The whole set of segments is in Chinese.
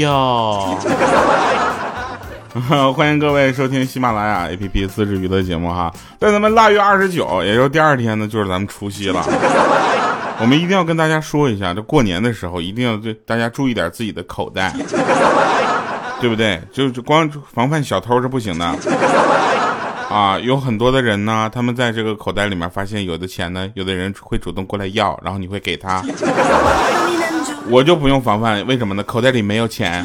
哟。欢迎各位收听喜马拉雅 APP 自制娱乐节目哈，在咱们腊月二十九，也就是第二天呢，就是咱们除夕了。我们一定要跟大家说一下，这过年的时候一定要对大家注意点自己的口袋，对不对？就就光防范小偷是不行的啊！有很多的人呢，他们在这个口袋里面发现有的钱呢，有的人会主动过来要，然后你会给他。我就不用防范，为什么呢？口袋里没有钱。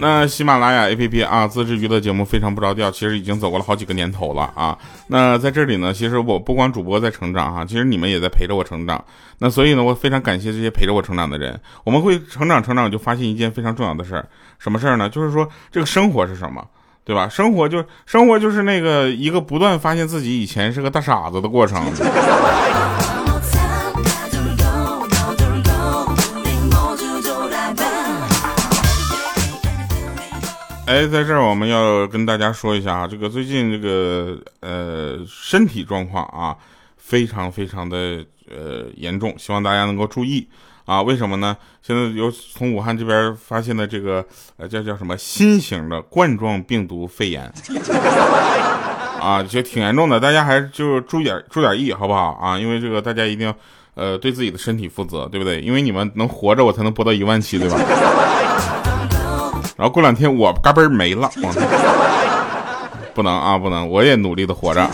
那喜马拉雅 APP 啊，自制娱乐节目非常不着调，其实已经走过了好几个年头了啊。那在这里呢，其实我不光主播在成长哈，其实你们也在陪着我成长。那所以呢，我非常感谢这些陪着我成长的人。我们会成长成长，就发现一件非常重要的事儿，什么事儿呢？就是说这个生活是什么，对吧？生活就生活就是那个一个不断发现自己以前是个大傻子的过程。哎，在这儿我们要跟大家说一下啊，这个最近这个呃身体状况啊，非常非常的呃严重，希望大家能够注意啊。为什么呢？现在有从武汉这边发现的这个呃叫叫什么新型的冠状病毒肺炎啊，就挺严重的，大家还是就注点注点意，好不好啊？因为这个大家一定要呃对自己的身体负责，对不对？因为你们能活着，我才能播到一万期，对吧？然后过两天我嘎嘣没了，不能啊，不能，我也努力的活着。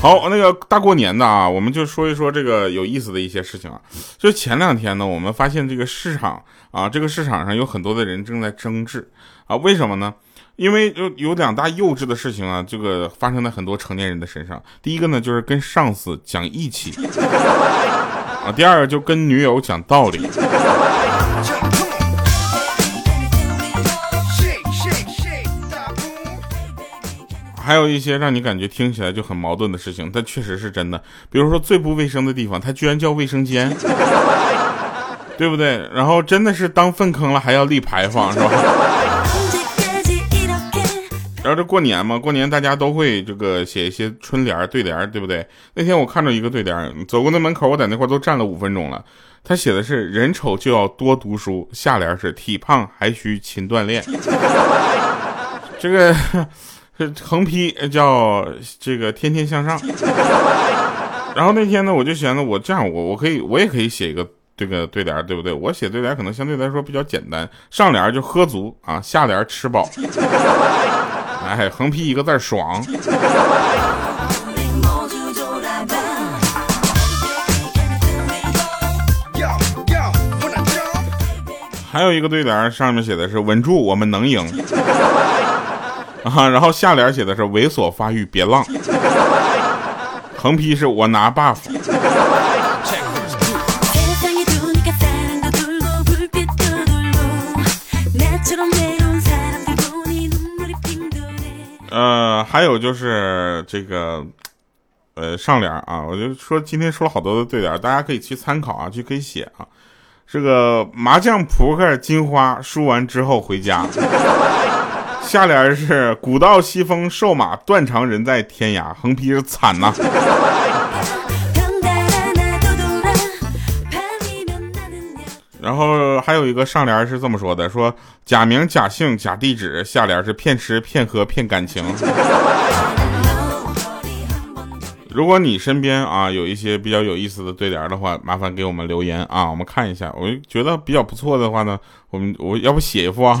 好，那个大过年的啊，我们就说一说这个有意思的一些事情啊。就前两天呢，我们发现这个市场啊，这个市场上有很多的人正在争执啊，为什么呢？因为有有两大幼稚的事情啊，这个发生在很多成年人的身上。第一个呢，就是跟上司讲义气啊；第二个就跟女友讲道理。还有一些让你感觉听起来就很矛盾的事情，但确实是真的。比如说最不卫生的地方，它居然叫卫生间，对不对？然后真的是当粪坑了还要立牌坊，是吧？然后这过年嘛，过年大家都会这个写一些春联对联，对不对？那天我看到一个对联，走过那门口，我在那块都站了五分钟了。他写的是人丑就要多读书，下联是体胖还需勤锻炼。这个。这横批叫这个天天向上，然后那天呢，我就想着我这样，我我可以我也可以写一个这个对联，对不对？我写对联可能相对来说比较简单，上联就喝足啊，下联吃饱，哎，横批一个字爽。还有一个对联上面写的是稳住，我们能赢。啊，然后下联写的是猥琐发育别浪，横批是我拿 buff。呃，还有就是这个，呃，上联啊，我就说今天说了好多的对联，大家可以去参考啊，去可以写啊。这个麻将扑克金花输完之后回家。下联是古道西风瘦马断肠人在天涯，横批是惨呐。然后还有一个上联是这么说的：说假名假姓假地址，下联是骗吃骗喝骗感情。如果你身边啊有一些比较有意思的对联的话，麻烦给我们留言啊，我们看一下。我觉得比较不错的话呢，我们我要不写一副啊。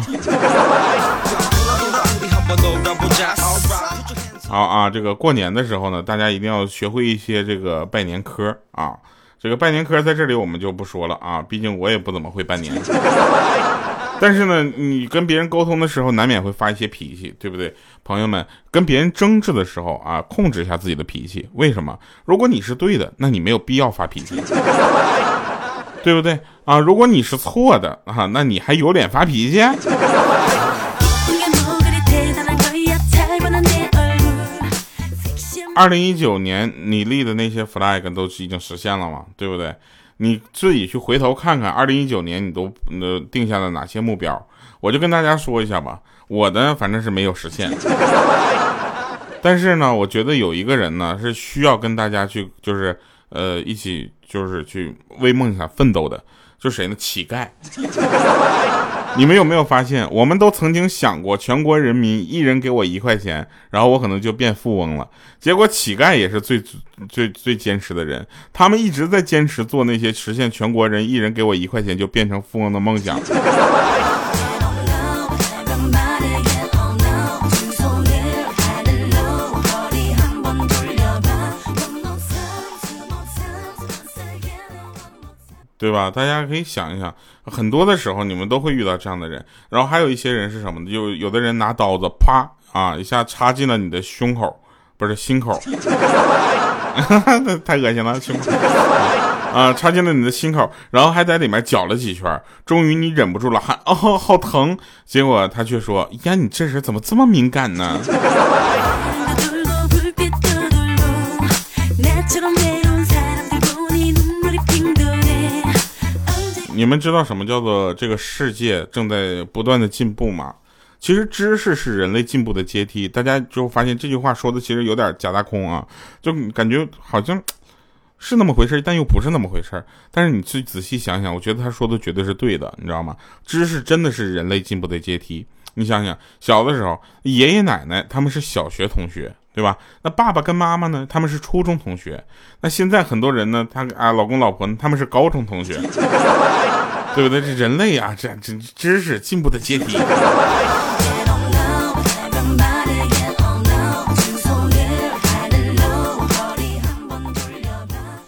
好啊，这个过年的时候呢，大家一定要学会一些这个拜年科啊。这个拜年科在这里我们就不说了啊，毕竟我也不怎么会拜年。但是呢，你跟别人沟通的时候，难免会发一些脾气，对不对？朋友们，跟别人争执的时候啊，控制一下自己的脾气。为什么？如果你是对的，那你没有必要发脾气，对不对啊？如果你是错的啊，那你还有脸发脾气？二零一九年你立的那些 flag 都已经实现了吗？对不对？你自己去回头看看，二零一九年你都呃定下了哪些目标？我就跟大家说一下吧。我的反正是没有实现，但是呢，我觉得有一个人呢是需要跟大家去，就是呃，一起就是去为梦想奋斗的，就谁呢？乞丐。你们有没有发现，我们都曾经想过，全国人民一人给我一块钱，然后我可能就变富翁了。结果乞丐也是最最最坚持的人，他们一直在坚持做那些实现全国人一人给我一块钱就变成富翁的梦想。对吧？大家可以想一想，很多的时候你们都会遇到这样的人。然后还有一些人是什么呢？就有的人拿刀子啪啊一下插进了你的胸口，不是心口，太恶心了，胸口啊插进了你的心口，然后还在里面搅了几圈，终于你忍不住了，喊哦好疼，结果他却说呀你这人怎么这么敏感呢？你们知道什么叫做这个世界正在不断的进步吗？其实知识是人类进步的阶梯。大家就发现这句话说的其实有点假大空啊，就感觉好像是那么回事，但又不是那么回事。但是你去仔细想想，我觉得他说的绝对是对的，你知道吗？知识真的是人类进步的阶梯。你想想，小的时候爷爷奶奶他们是小学同学。对吧？那爸爸跟妈妈呢？他们是初中同学。那现在很多人呢，他啊，老公老婆呢他们是高中同学，对不对？这人类啊，这这知识进步的阶梯。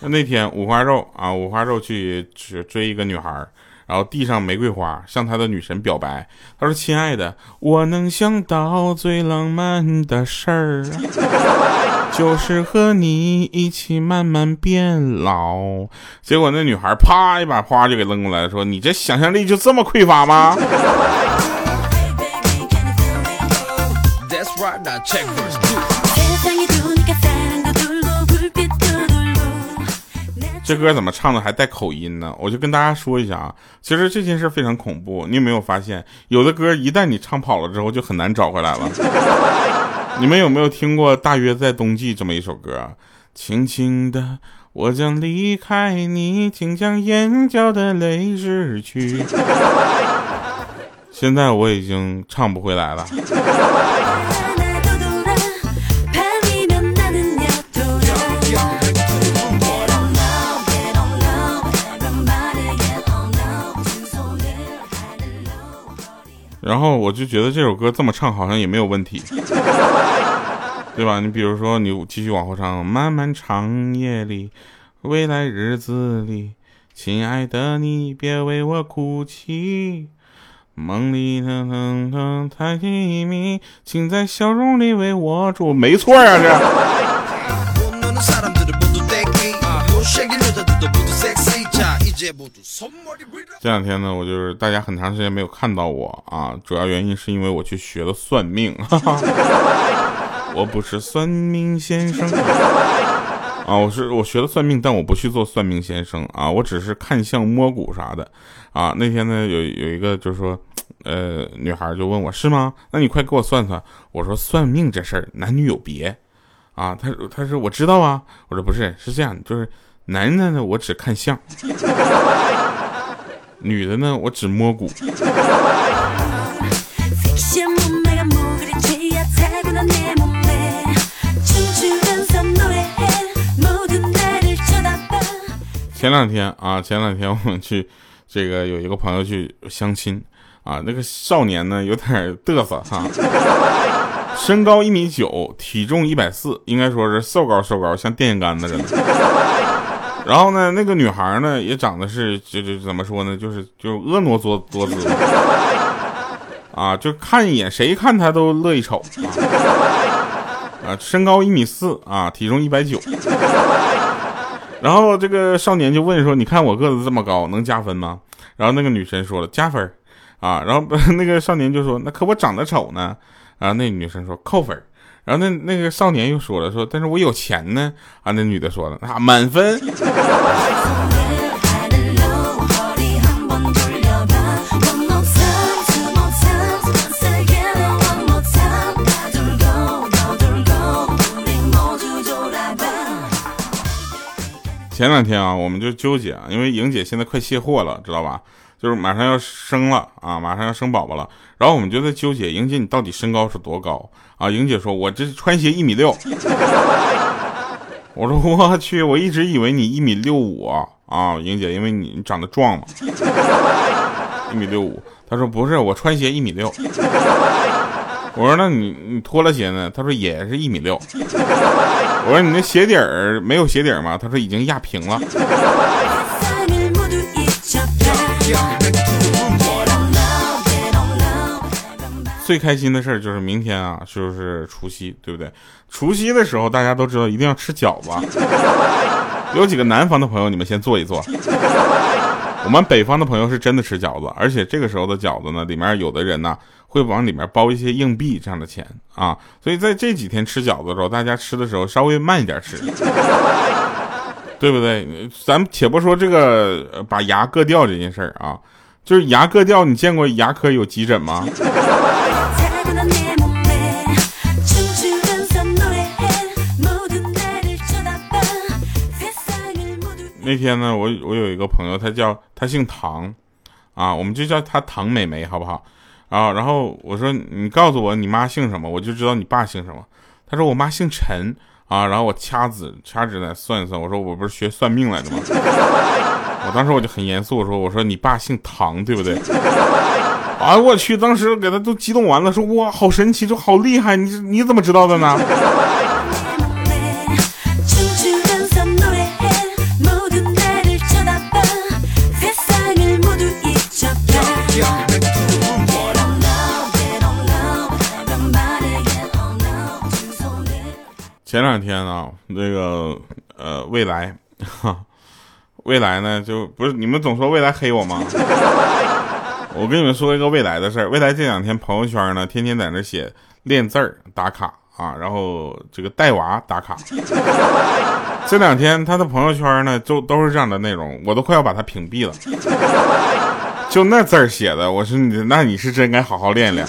那天五花肉啊，五花肉去去追一个女孩。然后递上玫瑰花，向他的女神表白。他说：“亲爱的，我能想到最浪漫的事儿，就是和你一起慢慢变老。”结果那女孩啪一把花就给扔过来了，说：“你这想象力就这么匮乏吗？”这歌怎么唱的还带口音呢？我就跟大家说一下啊，其实这件事非常恐怖。你有没有发现，有的歌一旦你唱跑了之后，就很难找回来了。你们有没有听过《大约在冬季》这么一首歌？轻轻的，我将离开你，请将眼角的泪拭去。现在我已经唱不回来了。然后我就觉得这首歌这么唱好像也没有问题，对吧？你比如说，你继续往后唱，漫漫长夜里，未来日子里，亲爱的你别为我哭泣，梦里的疼疼太甜蜜，请在笑容里为我住。没错啊，这。这两天呢，我就是大家很长时间没有看到我啊，主要原因是因为我去学了算命。我不是算命先生啊，我是我学了算命，但我不去做算命先生啊，我只是看相摸骨啥的啊。那天呢，有有一个就是说，呃，女孩就问我是吗？那你快给我算算。我说算命这事儿男女有别啊。他他说我知道啊。我说不是，是这样，就是男的呢，我只看相。女的呢，我只摸骨。前两天啊，前两天我们去这个有一个朋友去相亲啊，那个少年呢有点嘚瑟哈，身高一米九，体重一百四，应该说是瘦高瘦高，像电线杆子似的。然后呢，那个女孩呢也长得是，就就怎么说呢，就是就婀娜多多姿，啊，就看一眼谁看她都乐意瞅，啊，身高一米四啊，体重一百九，然后这个少年就问说：“你看我个子这么高，能加分吗？”然后那个女生说了：“加分。”啊，然后 那个少年就说：“那可我长得丑呢。”然后那女生说：“扣分。”然后那那个少年又说了说，但是我有钱呢啊！那女的说了啊，满分。前两天啊，我们就纠结啊，因为莹姐现在快卸货了，知道吧？就是马上要生了啊，马上要生宝宝了。然后我们就在纠结，莹姐你到底身高是多高啊？莹姐说，我这穿鞋一米六。我说我去，我一直以为你一米六五啊，莹姐，因为你长得壮嘛，一米六五。她说不是，我穿鞋一米六。我说那你你脱了鞋呢？他说也是一米六。我说你那鞋底儿没有鞋底儿吗？他说已经压平了。最开心的事儿就是明天啊，就是除夕，对不对？除夕的时候大家都知道一定要吃饺子。有几个南方的朋友，你们先坐一坐。我们北方的朋友是真的吃饺子，而且这个时候的饺子呢，里面有的人呢会往里面包一些硬币这样的钱啊，所以在这几天吃饺子的时候，大家吃的时候稍微慢一点吃，对不对？咱们且不说这个把牙割掉这件事儿啊，就是牙割掉，你见过牙科有急诊吗？那天呢，我我有一个朋友，他叫他姓唐，啊，我们就叫他唐美眉，好不好？啊，然后我说你告诉我你妈姓什么，我就知道你爸姓什么。他说我妈姓陈，啊，然后我掐指掐指来算一算，我说我不是学算命来的吗？我当时我就很严肃，我说我说你爸姓唐，对不对？啊，我去，当时给他都激动完了，说哇，好神奇，就好厉害，你你怎么知道的呢？前两天啊，那个呃，未来，未来呢，就不是你们总说未来黑我吗？我跟你们说一个未来的事儿。未来这两天朋友圈呢，天天在那写练字儿打卡啊，然后这个带娃打卡。这两天他的朋友圈呢，都都是这样的内容，我都快要把他屏蔽了。就那字儿写的，我说你那你是真该好好练练。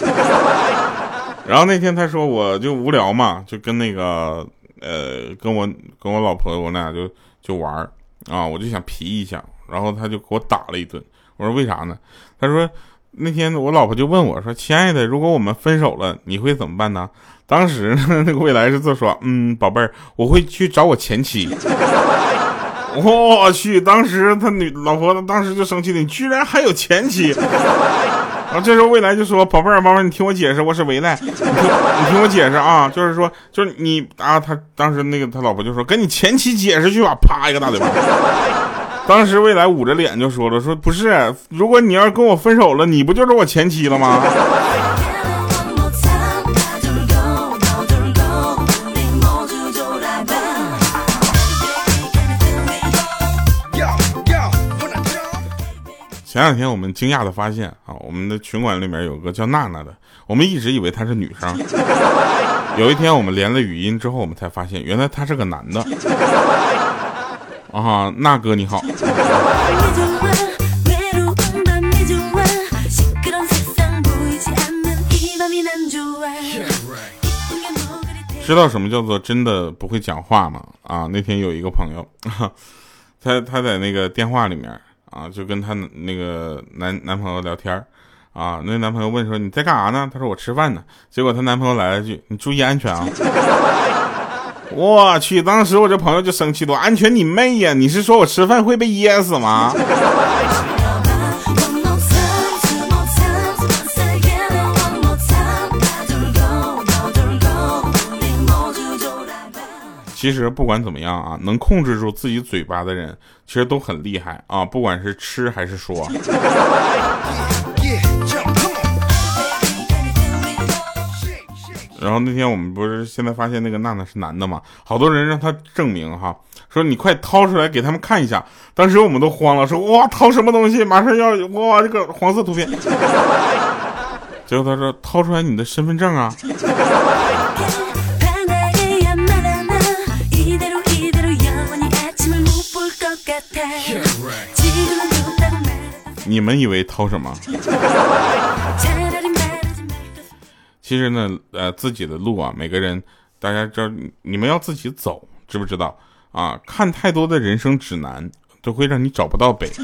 然后那天他说我就无聊嘛，就跟那个呃跟我跟我老婆我俩就就玩儿啊，我就想皮一下，然后他就给我打了一顿。我说为啥呢？他说那天我老婆就问我说：“亲爱的，如果我们分手了，你会怎么办呢？”当时 那个未来是这说：“嗯，宝贝儿，我会去找我前妻。”我去，当时他女老婆当时就生气了，你居然还有前妻。然后这时候未来就说：“宝贝儿，宝贝儿，你听我解释，我是未来，你听你听我解释啊，就是说，就是你啊，他当时那个他老婆就说，跟你前妻解释去吧，啪一个大嘴巴。当时未来捂着脸就说了，说不是，如果你要是跟我分手了，你不就是我前妻了吗？”前两天我们惊讶的发现啊，我们的群管里面有个叫娜娜的，我们一直以为她是女生。有一天我们连了语音之后，我们才发现原来他是个男的。啊，娜哥你好。知道什么叫做真的不会讲话吗？啊，那天有一个朋友，他他在那个电话里面。啊，就跟她那个男男朋友聊天啊，那男朋友问说你在干啥呢？她说我吃饭呢。结果她男朋友来了句你注意安全啊！我去，当时我这朋友就生气了，安全你妹呀！你是说我吃饭会被噎死吗？其实不管怎么样啊，能控制住自己嘴巴的人，其实都很厉害啊。不管是吃还是说。然后那天我们不是现在发现那个娜娜是男的嘛？好多人让他证明哈，说你快掏出来给他们看一下。当时我们都慌了，说哇掏什么东西？马上要哇这个黄色图片。结果他说掏出来你的身份证啊。你们以为掏什么？其实呢，呃，自己的路啊，每个人，大家知道，你们要自己走，知不知道？啊，看太多的人生指南都会让你找不到北，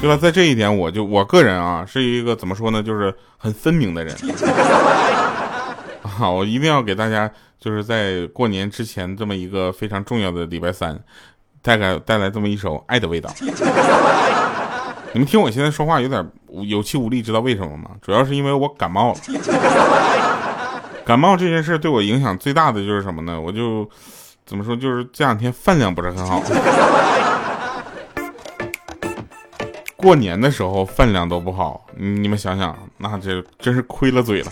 对吧？在这一点，我就我个人啊，是一个怎么说呢，就是很分明的人。好，我一定要给大家，就是在过年之前这么一个非常重要的礼拜三，带来带来这么一首《爱的味道》。你们听我现在说话有点有气无力，知道为什么吗？主要是因为我感冒了。感冒这件事对我影响最大的就是什么呢？我就怎么说，就是这两天饭量不是很好。过年的时候饭量都不好，你们想想，那这真是亏了嘴了。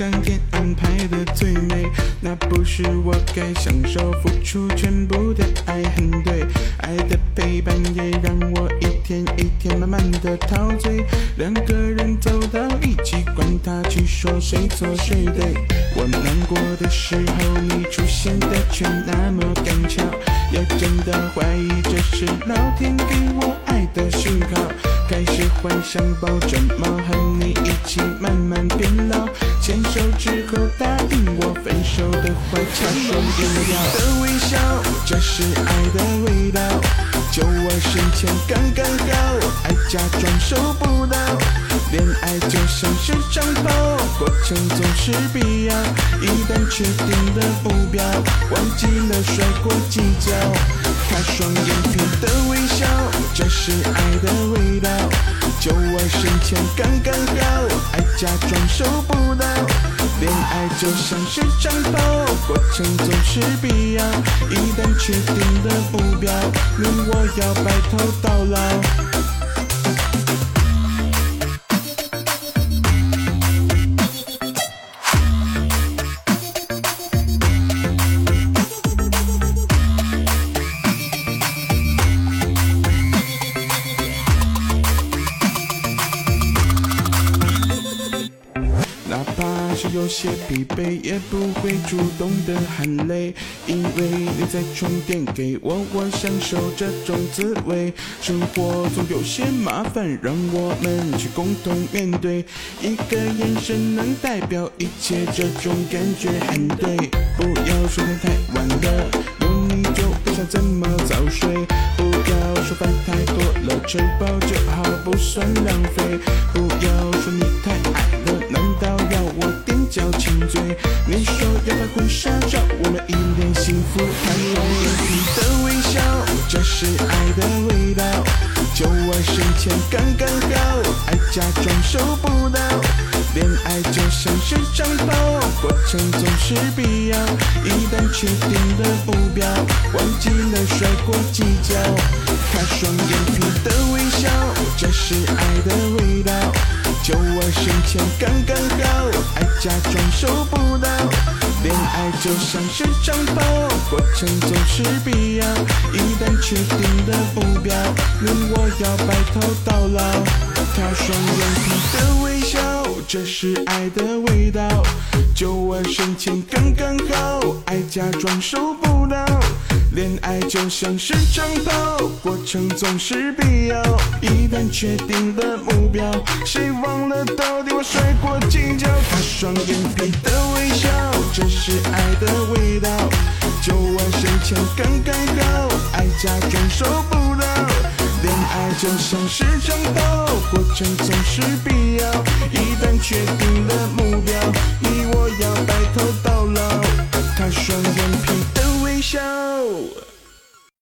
上天安排的最美，那不是我该享受付出全部的爱，很对，爱的陪伴也让我一天一天慢慢的陶醉，两个人走到一起，管他去说谁错谁对。我难过的时候，你出现的却那么刚巧，也真的怀疑这是老天给我爱的讯号，开始幻想抱着猫和你。一起慢慢变老，是爱的味道。就我身前刚刚好，爱假装收不到，恋爱就像是长跑，过程总是必要。一旦确定的目标，忘记了甩过计较，他双眼皮的微笑，这是爱的味道。就我身前刚刚好，爱假装收不到，恋爱就像是战斗，过程总是必要。一旦确定的目标，你我要白头到老。些疲惫，也不会主动的喊累，因为你在充电给我，我享受这种滋味。生活总有些麻烦，让我们去共同面对。一个眼神能代表一切，这种感觉很对。不要说天太晚了，有你就不想怎么早睡。不要说饭太多了，吃饱就好，不算浪费。不要说你太矮了，嘴，你说要拍婚纱照，我们一脸幸福，还有你的微笑，这是爱的味道。就我身前刚刚好，爱假装收不到，恋爱就像是长跑，过程总是必要。一旦确定的目标，忘记了甩过计较，他双眼皮的微笑，这是爱的味道。就我身前刚刚好，爱假装收不到，恋爱就像是长跑，过程总是必要。一旦确定的目标，你我要白头到老。他双眼皮的微，这是爱的味道。就我深情刚刚好，爱假装收不到。恋爱就像是长跑，过程总是必要。一旦确定了目标，谁忘了到底我摔过几跤？他双眼皮的微笑，这是爱的味道。就我深情刚刚好，爱假装收不到。恋爱就像是争斗，过程总是必要，一旦确定了目标，你我要白头到老，他双眼皮的微笑。